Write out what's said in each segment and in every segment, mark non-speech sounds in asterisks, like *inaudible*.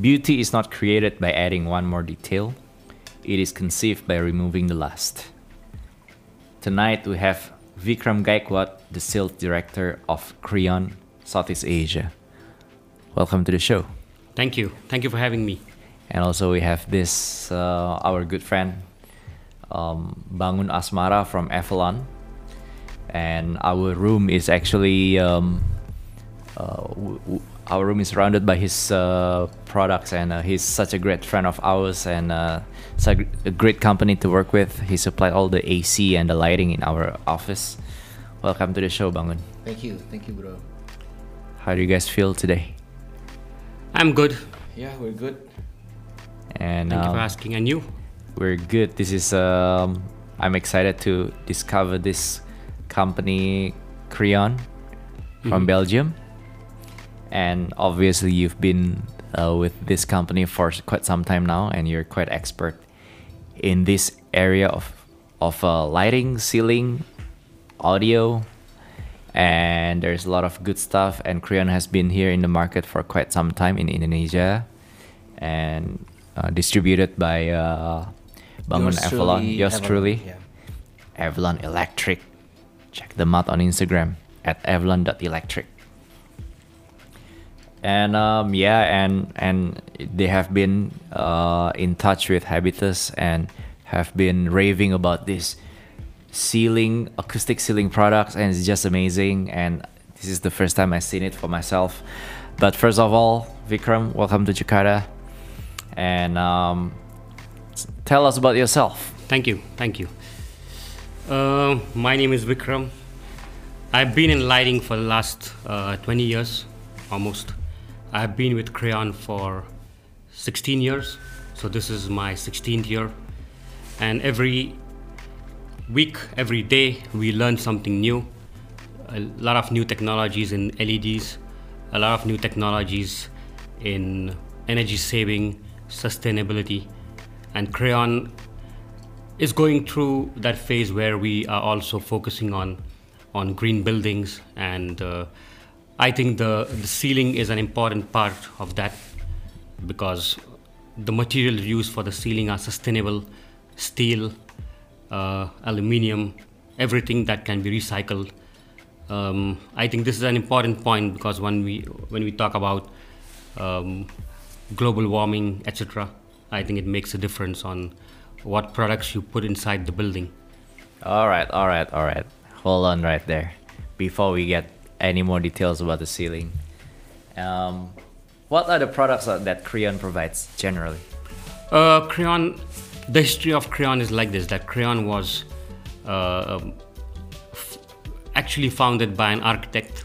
Beauty is not created by adding one more detail, it is conceived by removing the last. Tonight we have Vikram Gaikwad, the sales director of Kreon Southeast Asia. Welcome to the show. Thank you. Thank you for having me. And also we have this uh, our good friend um, Bangun Asmara from Avalon, and our room is actually um, uh, w- w- our room is surrounded by his uh, products, and uh, he's such a great friend of ours, and uh, such a great company to work with. He supplied all the AC and the lighting in our office. Welcome to the show, Bangun. Thank you, thank you, bro. How do you guys feel today? I'm good. Yeah, we're good. And Thank you um, for asking. And you? We're good. This is um I'm excited to discover this company Kreon from Mhm. Belgium. And obviously you've been uh, with this company for quite some time now and you're quite expert in this area of of uh, lighting, ceiling, audio, and there's a lot of good stuff and Kreon has been here in the market for quite some time in Indonesia and uh, distributed by uh, Bangun Yours Avalon, truly, yours Avalon, truly, yeah. Avalon Electric. Check them out on Instagram at avalon.electric. And um, yeah, and and they have been uh, in touch with Habitus and have been raving about this ceiling acoustic ceiling products, and it's just amazing. And this is the first time I've seen it for myself. But first of all, Vikram, welcome to Jakarta, and um, tell us about yourself. Thank you. Thank you. Uh, my name is Vikram. I've been in lighting for the last uh, 20 years, almost. I've been with Kreon for 16 years, so this is my 16th year. And every week, every day, we learn something new. A lot of new technologies in LEDs, a lot of new technologies in energy saving, sustainability, and Kreon is going through that phase where we are also focusing on on green buildings. And uh, I think the the ceiling is an important part of that because the materials used for the ceiling are sustainable steel uh, aluminium everything that can be recycled. Um, I think this is an important point because when we when we talk about um, global warming etc I think it makes a difference on what products you put inside the building All right, all right, all right. Hold on right there. Before we get any more details about the ceiling, um, what are the products that, Kreon provides generally? Uh, Kreon, the history of Kreon is like this: that Kreon was uh, um, f- actually founded by an architect,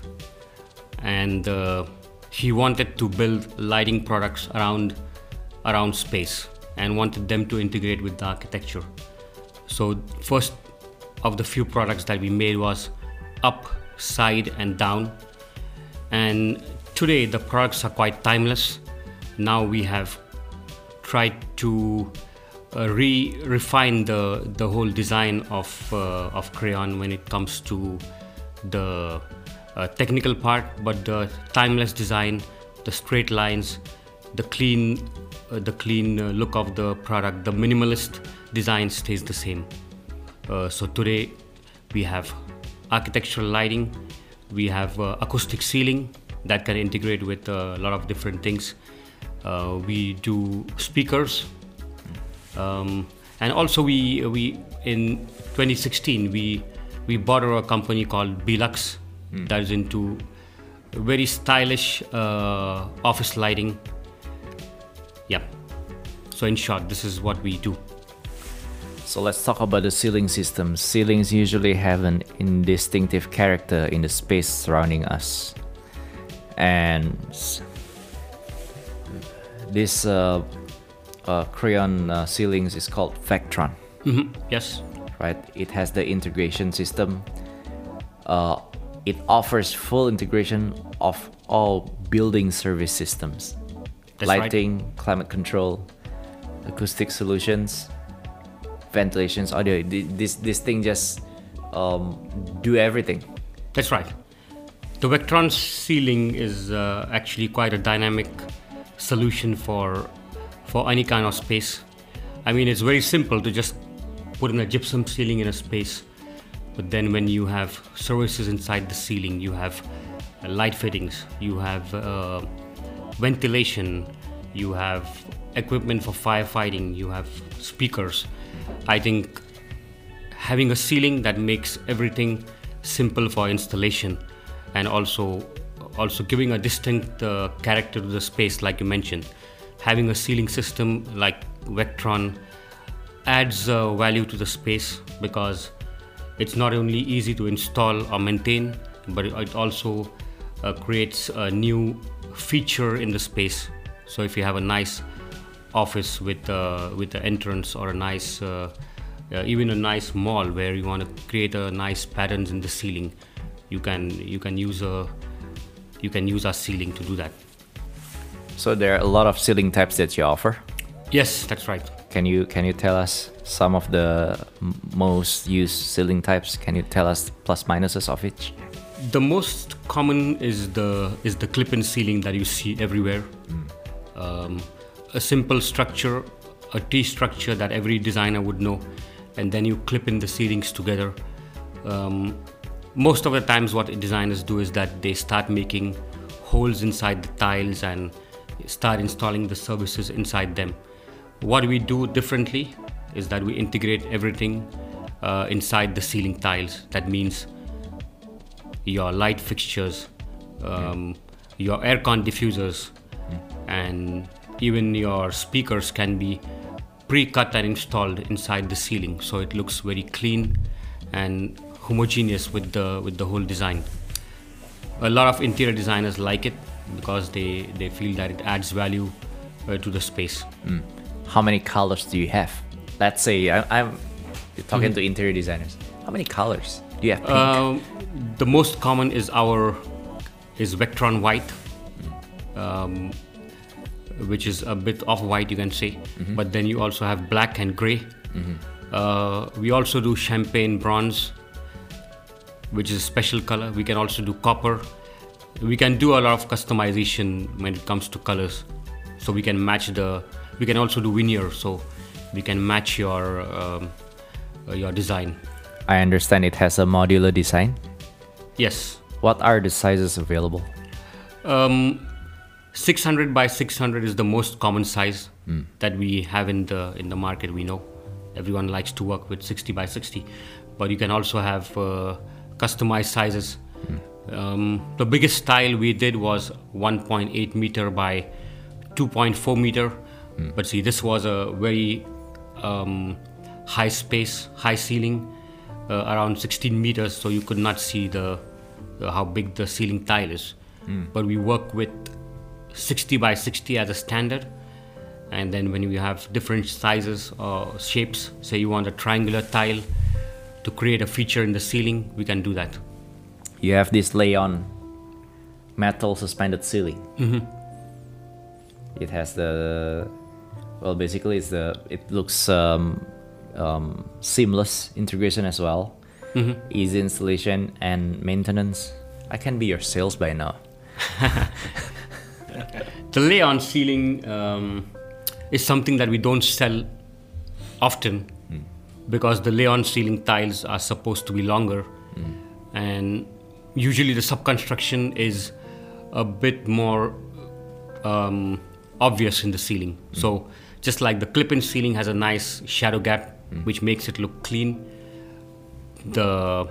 and uh, he wanted to build lighting products around around space and wanted them to integrate with the architecture. So first of the few products that we made was up, side, and down. And today the products are quite timeless. Now we have tried to uh, re refine the the whole design of uh, of Kreon when it comes to the uh, technical part, but the timeless design, the straight lines, the clean the clean uh, look of the product, the minimalist design stays the same. Uh, so today we have architectural lighting, we have uh, acoustic ceiling that can integrate with a lot of different things. Uh, we do speakers, um, and also we we in 2016 we we bought a company called Belux that is into very stylish uh, office lighting. Yeah. So in short, this is what we do. So let's talk about the ceiling system. Ceilings usually have an indistinctive character in the space surrounding us. And this uh, uh, Kreon uh, ceilings is called Vectron, Mhm. Yes. right? It has the integration system. Uh, it offers full integration of all building service systems, That's right. lighting, climate control, acoustic solutions, ventilations, audio. This this thing just um, do everything. That's right. The Vectron ceiling is uh, actually quite a dynamic solution for for any kind of space. I mean, it's very simple to just put in a gypsum ceiling in a space, but then when you have services inside the ceiling, you have uh, light fittings, you have uh, ventilation, you have equipment for firefighting, you have speakers. I think having a ceiling that makes everything simple for installation and also also giving a distinct uh, character to the space like you mentioned having a ceiling system like vectron adds uh, value to the space because it's not only easy to install or maintain but it also uh, creates a new feature in the space so if you have a nice office with uh, with the entrance or a nice uh, uh, even a nice mall where you want to create a nice patterns in the ceiling you can you can use a you can use our ceiling to do that So there are a lot of ceiling types that you offer. yes that's right Can you can you tell us some of the most used ceiling types? Can you tell us plus minuses of each? The most common is the is the clip-in ceiling that you see everywhere. Um, a simple structure a t structure that every designer would know and then you clip in the ceilings together. Um, most of the times what designers do is that they start making holes inside the tiles and start installing the services inside them. What we do differently is that we integrate everything uh, inside the ceiling tiles. That means your light fixtures, um, your aircon diffusers, and even your speakers can be pre-cut and installed inside the ceiling, so it looks very clean and homogeneous with the with the whole design. A lot of interior designers like it because they they feel that it adds value uh, to the space. How many colors do you have? Let's say I, I'm you're talking to interior designers. How many colors do you have? Pink. Um, the most common is our is Vectron white, um, which is a bit off white, you can say. But then you also have black and gray. Uh, we also do champagne bronze, which is a special color. We can also do copper. We can do a lot of customization when it comes to colors. So we can match the. We can also do veneer, so we can match your um, uh, your design. I understand it has a modular design. Yes. What are the sizes available? Um, 600 by 600 is the most common size that we have in the in the market. We know everyone likes to work with 60 by 60, but you can also have uh, customized sizes. Um, the biggest style we did was 1.8 meter by 2.4 meter, but see, this was a very um, high space, high ceiling, around 16 meters, so you could not see the uh, how big the ceiling tile is. But we work with 60 by 60 as a standard, and then when you have different sizes or shapes, say you want a triangular tile to create a feature in the ceiling, we can do that. You have this lay-on metal suspended ceiling. It has the well, basically it's the it looks um, um, seamless integration as well, easy installation and maintenance. I can be your sales by now. *laughs* The lay-on ceiling um, is something that we don't sell often because the lay-on ceiling tiles are supposed to be longer, and usually the subconstruction is a bit more um, obvious in the ceiling. So just like the clip-in ceiling has a nice shadow gap, which makes it look clean, the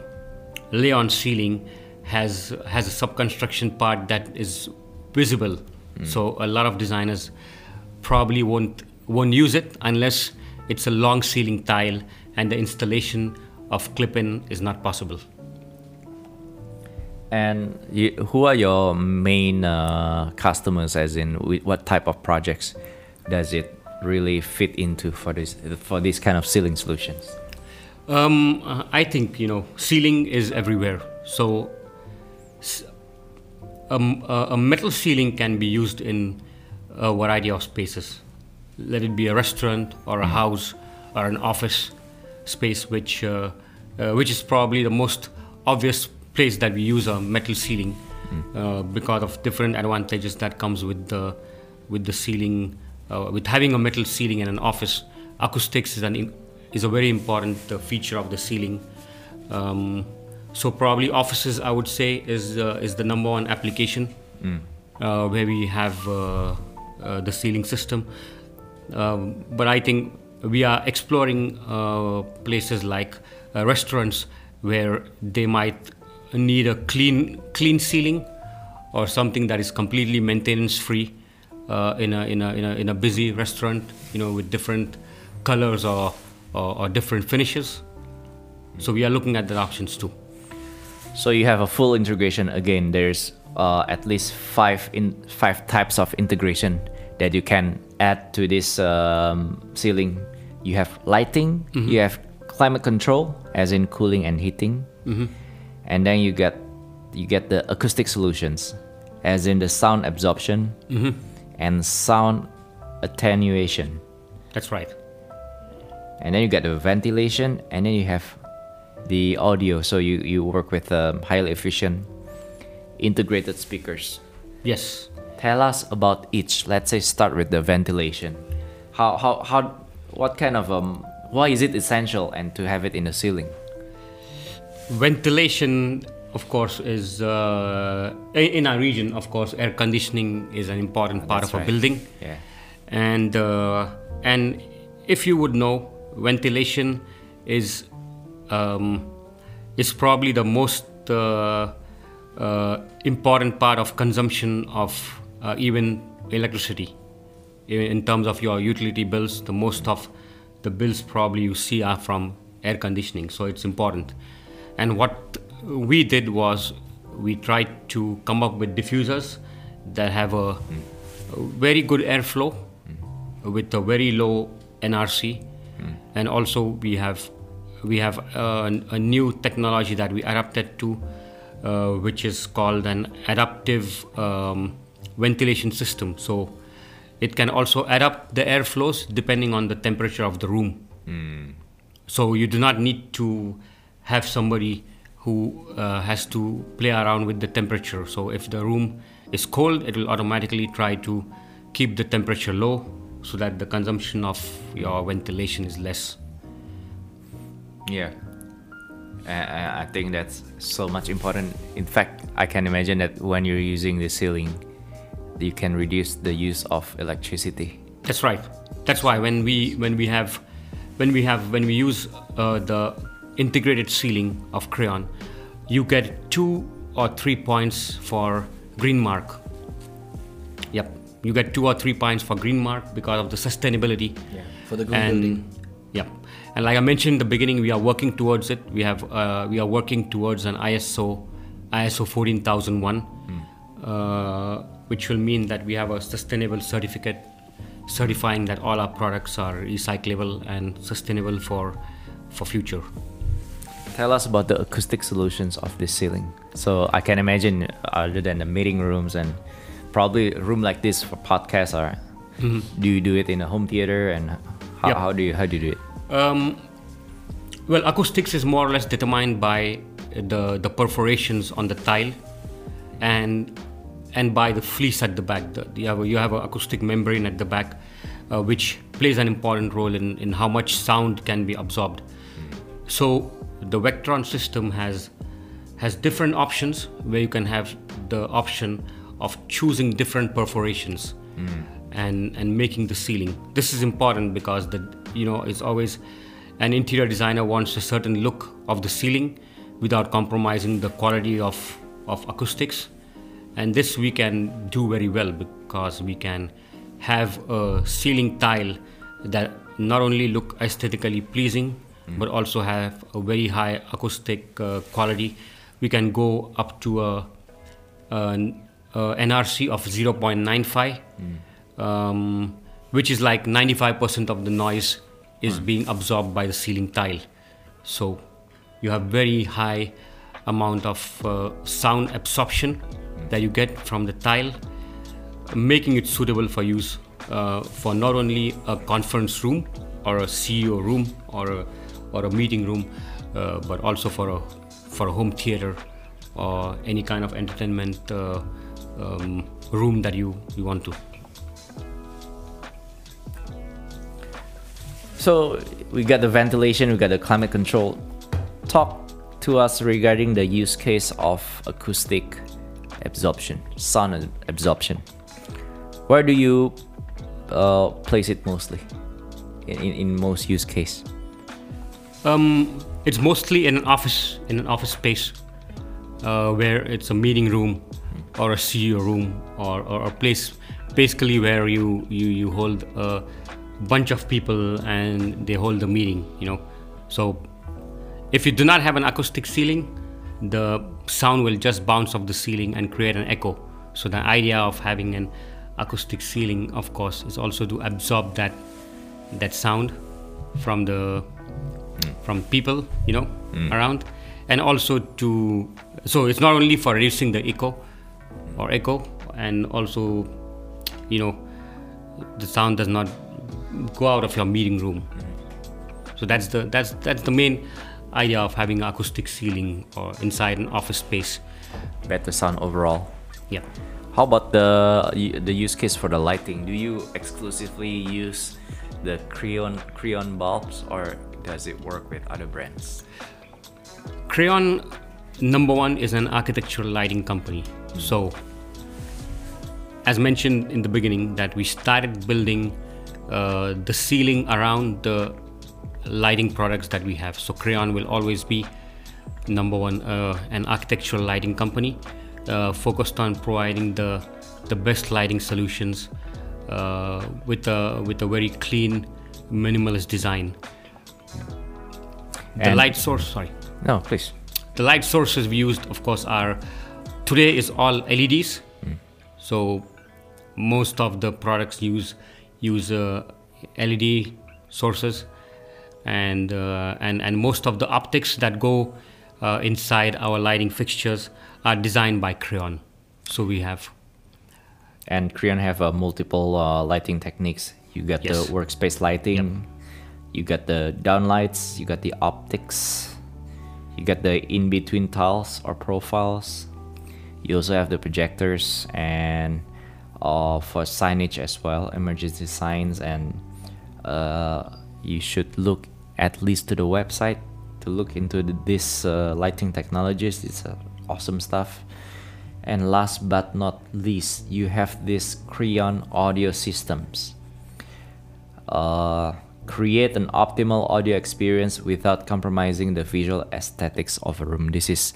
lay-on ceiling has has a subconstruction part that is visible. So a lot of designers probably won't won't use it unless it's a long ceiling tile and the installation of clip-in is not possible. And you, who are your main uh, customers? As in, what type of projects does it really fit into for this for these kind of ceiling solutions? Um, uh, I think you know ceiling is everywhere. So um, a, a metal ceiling can be used in a variety of spaces. Let it be a restaurant or a house or an office space, which uh, uh, which is probably the most obvious place that we use a metal ceiling uh, because of different advantages that comes with the with the ceiling, uh, with having a metal ceiling in an office. Acoustics is an is a very important uh, feature of the ceiling. Um, so probably offices, I would say, is uh, is the number one application uh, where we have uh, uh, the ceiling system. Um, but I think we are exploring uh, places like uh, restaurants where they might need a clean clean ceiling or something that is completely maintenance free uh, in, a, in, a, in, a, in a busy restaurant, you know, with different colors or, or, or different finishes. So we are looking at the options too. So you have a full integration. Again, there's uh, at least five in five types of integration that you can add to this um, ceiling. You have lighting, you have climate control, as in cooling and heating, and then you get you get the acoustic solutions, as in the sound absorption and sound attenuation, That's right. and then you get the ventilation, and then you have the audio. So you you work with um, highly efficient integrated speakers. Yes. Tell us about each. Let's say start with the ventilation. How how how what kind of um why is it essential and to have it in the ceiling? ventilation of course is uh, in our region of course air conditioning is an important part That's of right. a building Yeah. and uh, and if you would know ventilation is um, is probably the most uh, uh, important part of consumption of uh, even electricity in in terms of your utility bills the most of the bills probably you see are from air conditioning so it's important and what we did was we tried to come up with diffusers that have a, a very good airflow with a very low NRC, and also we have we have uh, a new technology that we adapted to, uh, which is called an adaptive um, ventilation system. So it can also adapt the airflows depending on the temperature of the room. So you do not need to have somebody who uh, has to play around with the temperature. So if the room is cold, it will automatically try to keep the temperature low so that the consumption of your ventilation is less. Yeah. I, I think that's so much important. In fact, I can imagine that when you're using the ceiling, you can reduce the use of electricity. That's right. That's why when we when we have when we have when we use uh, the integrated ceiling of Kreon, you get two or three points for green mark. Yep, you get two or three points for green mark because of the sustainability. Yeah, for the green and building. yep, and like I mentioned in the beginning, we are working towards it. We have uh, we are working towards an ISO ISO 14001, uh, which will mean that we have a sustainable certificate certifying that all our products are recyclable and sustainable for for future. Tell us about the acoustic solutions of this ceiling. So I can imagine, other than the meeting rooms and probably a room like this for podcasts, or do you do it in a home theater and how, Yep. how do you how do you do it? Um, well, acoustics is more or less determined by the the perforations on the tile, and and by the fleece at the back. The, you have a, you have an acoustic membrane at the back, uh, which plays an important role in in how much sound can be absorbed. So the Vectron system has has different options where you can have the option of choosing different perforations hmm. and and making the ceiling. This is important because the you know it's always an interior designer wants a certain look of the ceiling without compromising the quality of of acoustics and this we can do very well because we can have a ceiling tile that not only look aesthetically pleasing but also have a very high acoustic uh, quality. We can go up to a, an a nrc of 0.95 um, which is like 95% of the noise is being absorbed by the ceiling tile. So you have very high amount of uh, sound absorption that you get from the tile making it suitable for use uh, for not only a conference room or a CEO room or a, or a meeting room, uh, but also for a for a home theater or any kind of entertainment uh, um, room that you you want to. So we got the ventilation, we got the climate control. Talk to us regarding the use case of acoustic absorption, sound absorption. Where do you uh, place it mostly in, in, in most use case? Um, it's mostly in an office in an office space uh, where it's a meeting room or a CEO room or, or a place basically where you, you, you hold a bunch of people and they hold the meeting, you know. So if you do not have an acoustic ceiling, the sound will just bounce off the ceiling and create an echo. So the idea of having an acoustic ceiling, of course, is also to absorb that that sound from the from people, you know, mm. around, and also to so it's not only for reducing the echo or echo, and also, you know, the sound does not go out of your meeting room. Mm. So that's the that's that's the main idea of having acoustic ceiling or inside an office space. Better sound overall. Yeah. How about the the use case for the lighting? Do you exclusively use the Kreon Kreon bulbs, or does it work with other brands? Kreon number one is an architectural lighting company. So, as mentioned in the beginning, that we started building uh, the ceiling around the lighting products that we have. So, Kreon will always be number one, uh, an architectural lighting company uh, focused on providing the the best lighting solutions uh, with a with a very clean, minimalist design. The And- light source, sorry No, please. the light sources we used of course are today is all leds so most of the products use use uh, led sources and uh, and and most of the optics that go uh, inside our lighting fixtures are designed by Kreon. so we have And Kreon have uh, multiple uh, lighting techniques. You got Yes. the workspace lighting, you got the downlights, you got the optics, you got the in between tiles or profiles. You also have the projectors and uh, for signage as well, emergency signs, and uh, you should look at least to the website to look into the, this uh, lighting technologies. It's uh, awesome stuff. And last but not least, you have this Kreon audio systems. Uh, create an optimal audio experience without compromising the visual aesthetics of a room. This is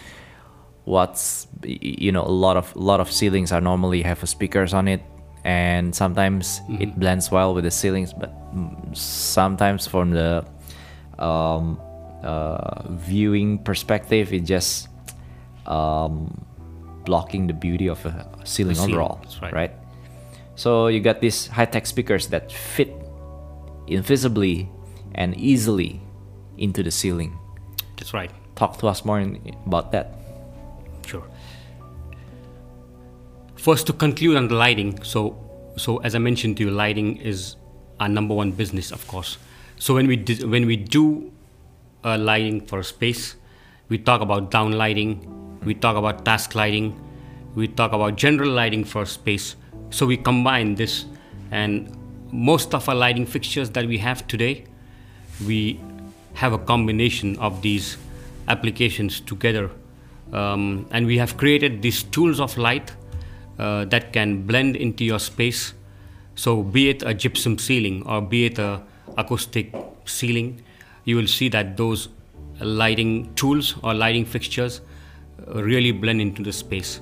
what's you know a lot of a lot of ceilings are normally have speakers on it, and sometimes it blends well with the ceilings, but sometimes from the um, uh, viewing perspective, it just um, blocking the beauty of a ceiling ceiling, overall, right. right? So you got these high-tech speakers that fit invisibly and easily into the ceiling. that's right Talk to us more in, about that. Sure. First, to conclude on the lighting, so so as I mentioned to you, lighting is our number one business, of course. So when we di- when we do uh, lighting for a space, we talk about down lighting, we talk about task lighting, we talk about general lighting for a space. So we combine this, and most of our lighting fixtures that we have today, we have a combination of these applications together. Um, and we have created these tools of light uh, that can blend into your space. So be it a gypsum ceiling or be it a acoustic ceiling you will see that those lighting tools or lighting fixtures uh, really blend into the space.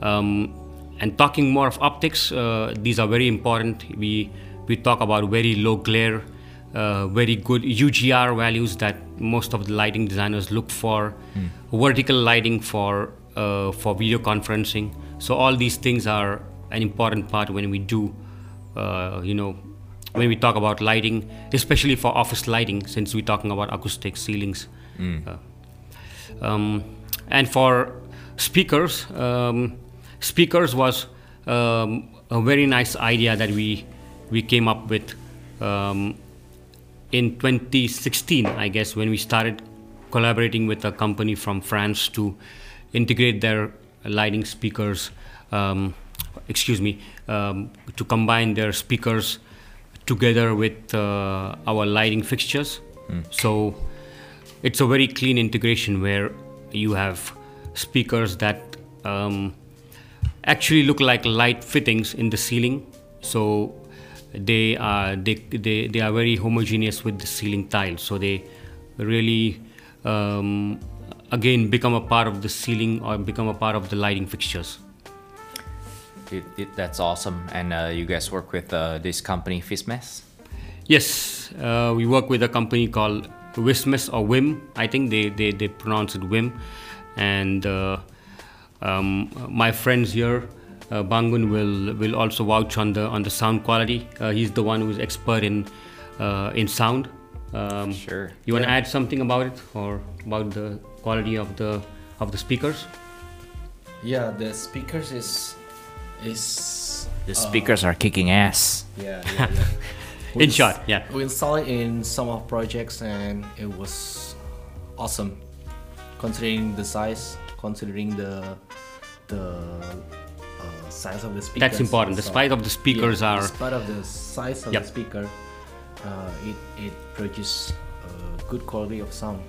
Um, and talking more of optics, uh, these are very important. We we talk about very low glare, uh, very good UGR values that most of the lighting designers look for, vertical lighting for uh, for video conferencing. So all these things are an important part when we do, uh, you know, when we talk about lighting, especially for office lighting, since we're talking about acoustic ceilings. Uh, um, and for speakers, um, speakers was um, a very nice idea that we we came up with um, in 2016, I guess, when we started collaborating with a company from France to integrate their lighting speakers. Um, excuse me, um, to combine their speakers together with uh, our lighting fixtures. So it's a very clean integration where you have speakers that um, actually look like light fittings in the ceiling. So they are they, they, they are very homogeneous with the ceiling tile. So they really um, again become a part of the ceiling or become a part of the lighting fixtures. It, it, that's awesome. And uh, you guys work with uh, this company, Fismes? Yes, uh, we work with a company called Wismes or Wim. I think they, they, they pronounce it Wim. And uh, um, my friends here, uh, Bangun, will will also vouch on the on the sound quality. Uh, he's the one who's expert in uh, in sound. Um, Sure. You want to add something about it or about the quality of the of the speakers? Yeah, the speakers is is The uh, speakers are kicking ass. yeah, yeah, *laughs* yeah. In We ins- short, yeah. We installed it in some of projects and it was awesome, considering the size, considering the the size of the speakers. That's important. The So, size of the speakers yeah, are Despite of the size of Yep. the speaker, uh, it it produces uh, good quality of sound.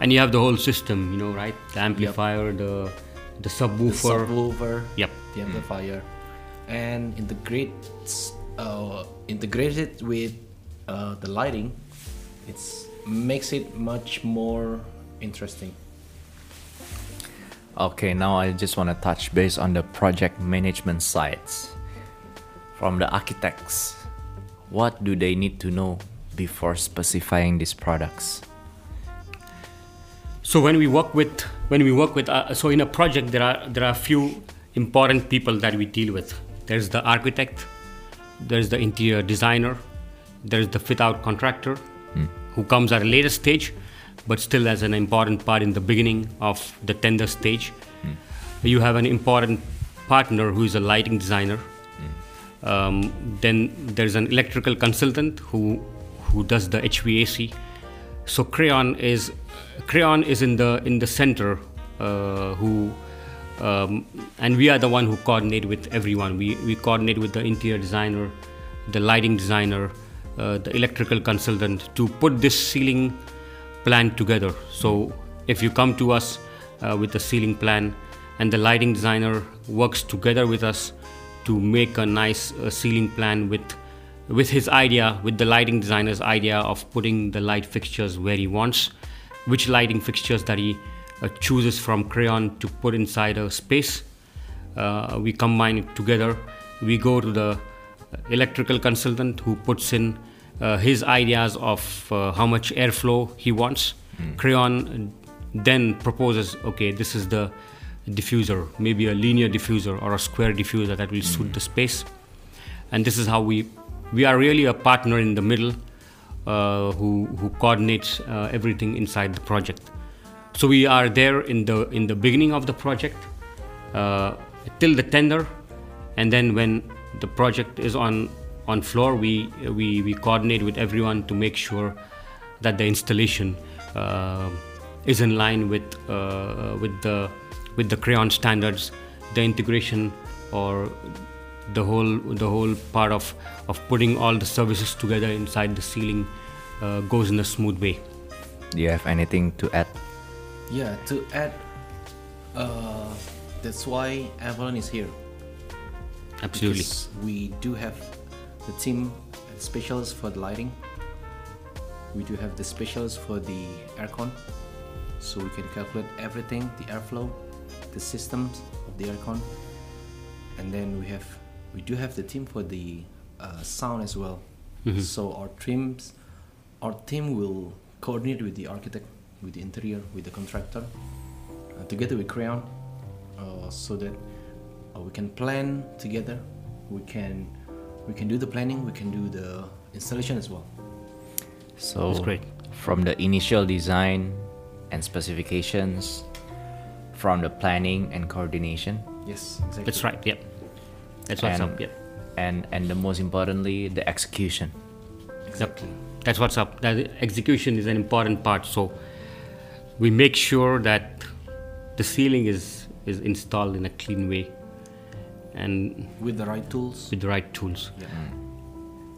and you have the whole system, you know, right? The amplifier, the the The subwoofer. subwoofer. Yep. the amplifier and integrate uh, integrated with uh, the lighting it's makes it much more interesting Okay, now I just want to touch base on the project management sides. From the architects, what do they need to know before specifying these products? So when we work with when we work with uh, so in a project there are there are a few important people that we deal with. There's the architect, there's the interior designer, there's the fit out contractor who comes at a later stage but still as an important part in the beginning of the tender stage. You have an important partner who is a lighting designer. Um, then there's an electrical consultant who who does the HVAC. So Kreon is Kreon is in the in the center uh, who um, and we are the one who coordinate with everyone. We we coordinate with the interior designer, the lighting designer, uh, the electrical consultant to put this ceiling plan together. So if you come to us uh, with a ceiling plan and the lighting designer works together with us to make a nice uh, ceiling plan with with his idea with the lighting designer's idea of putting the light fixtures where he wants which lighting fixtures that he uh, chooses from Kreon to put inside a space uh, we combine it together we go to the electrical consultant who puts in uh, his ideas of uh, how much airflow he wants. Kreon then proposes okay this is the diffuser maybe a linear diffuser or a square diffuser that will suit the space. And this is how we we are really a partner in the middle uh, who who coordinates uh, everything inside the project. So we are there in the in the beginning of the project uh, till the tender. And then when the project is on on floor we we we coordinate with everyone to make sure that the installation uh, is in line with uh, with the with the Kreon standards the integration or the whole the whole part of of putting all the services together inside the ceiling uh, goes in a smooth way. Do you have anything to add? yeah to add uh, that's why avalon is here. Absolutely. Because we do have the team specialists for the lighting. We do have the specialists for the aircon so we can calculate everything the airflow the systems of the aircon. And then we have we do have the team for the uh, sound as well. So our teams our team will coordinate with the architect with the interior with the contractor uh, together with Kreon uh, so that uh, we can plan together. We can we can do the planning we can do the installation as well So, That's great. from the initial design and specifications, from the planning and coordination, yes exactly that's right Yep. that's what's and, up yeah and and the most importantly, the execution. exactly That's what's up. That execution is an important part. So we make sure that the ceiling is is installed in a clean way and With the right tools. with the right tools. Yeah.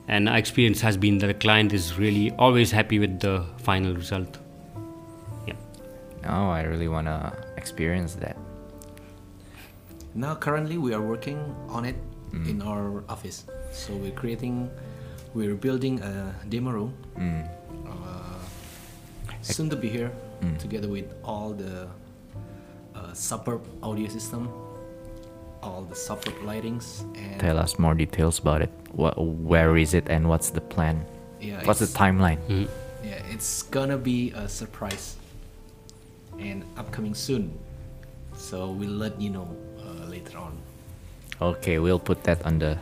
And our experience has been that the client is really always happy with the final result. Yeah. Oh, I really wanna experience that. Now, currently, we are working on it Mm. in our office. So we're creating, we're building a demo room. Mm. Uh, soon to be here, Mm. together with all the uh, suburb audio system, all the suburb lightings, and Tell us more details about it. What, where is it, and what's the plan? yeah, What's the it's- timeline? Mhm. Yeah, it's gonna be a surprise and upcoming soon. So we'll let you know uh, later on. Okay, we'll put that on the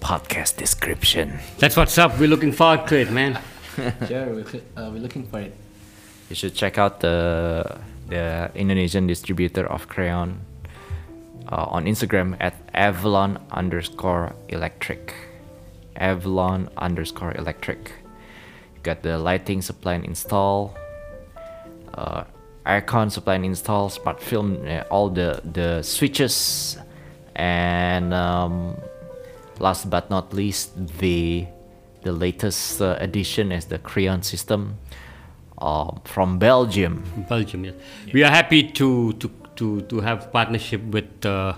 podcast description. That's what's up. We're looking forward to it, man. *laughs* sure, we're, uh, we're looking for it. You should check out the the Indonesian distributor of Kreon uh, on Instagram at Avalon underscore electric. Avalon underscore electric. You got the lighting supply and install, uh, aircon supply and install, smart film, uh, all the the switches, and um, last but not least the the latest uh, addition is the Kreon system uh, from Belgium. Belgium, yes. We are happy to to to, to have partnership with uh,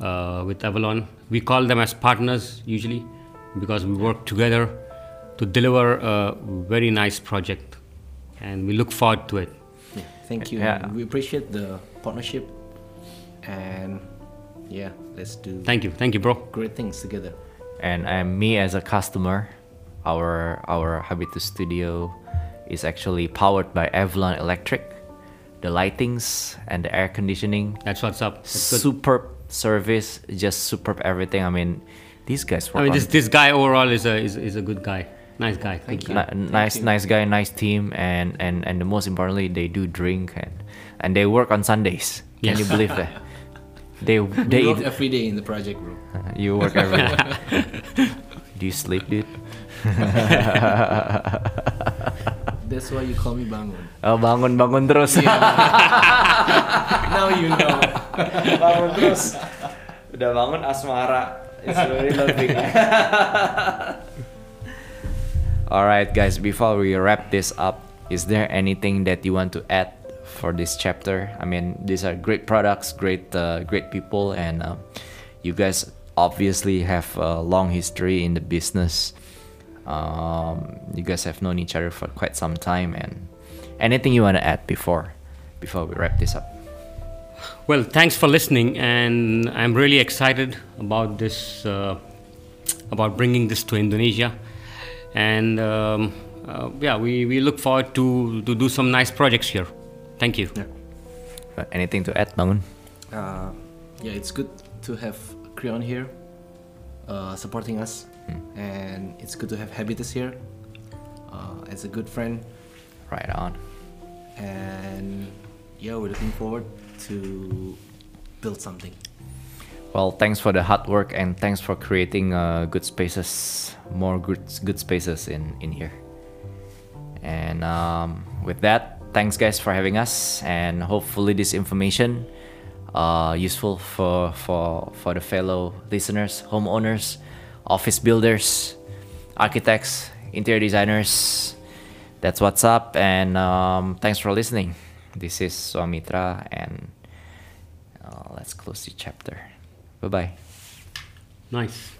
uh, with Avalon. We call them as partners usually because we work together to deliver a very nice project, and we look forward to it. Yeah, thank you. Yeah. We appreciate the partnership, and yeah, let's do Thank you, thank you, bro. great things together. and um, me as a customer, our our Habitus Studio is actually powered by Avalon Electric. The lightings and the air conditioning, That's what's up. That's good. superb service, just superb everything. I mean, these guys work I mean, this this guy overall is a is, is a good guy, nice guy. Thank you. Ni- nice, you. nice guy, nice team, and and and the most importantly, they do drink and and they work on Sundays. Can Yes. you believe that? They *laughs* they We work every day in the project, room. *laughs* you work every day. *laughs* do you sleep, dude? That's why you call me Bangun. Oh, bangun bangun terus. *laughs* now you know. bangun terus. Udah bangun asmara. It's really loving. *laughs* All right, guys. Before we wrap this up, is there anything that you want to add for this chapter? I mean, these are great products, great, uh, great people, and uh, you guys obviously have a long history in the business. Um, you guys have known each other for quite some time, and anything you want to add before before we wrap this up? Well, thanks for listening, and I'm really excited about this, uh, about bringing this to Indonesia, and um, uh, yeah, we, we look forward to to do some nice projects here. Thank you. Uh, anything to add, Bangun? Uh, yeah, it's good to have Kreon here uh, supporting us, and it's good to have Habitus here uh, as a good friend. Right on. And yeah, we're looking forward to build something. Well, thanks for the hard work and thanks for creating uh, good spaces, more good good spaces in in here. And um, with that, thanks guys for having us, and hopefully this information uh, useful for for for the fellow listeners, homeowners, office builders, architects, interior designers. That's what's up, and um, thanks for listening. This is Swamitra, and uh, let's close the chapter. Bye bye. Nice.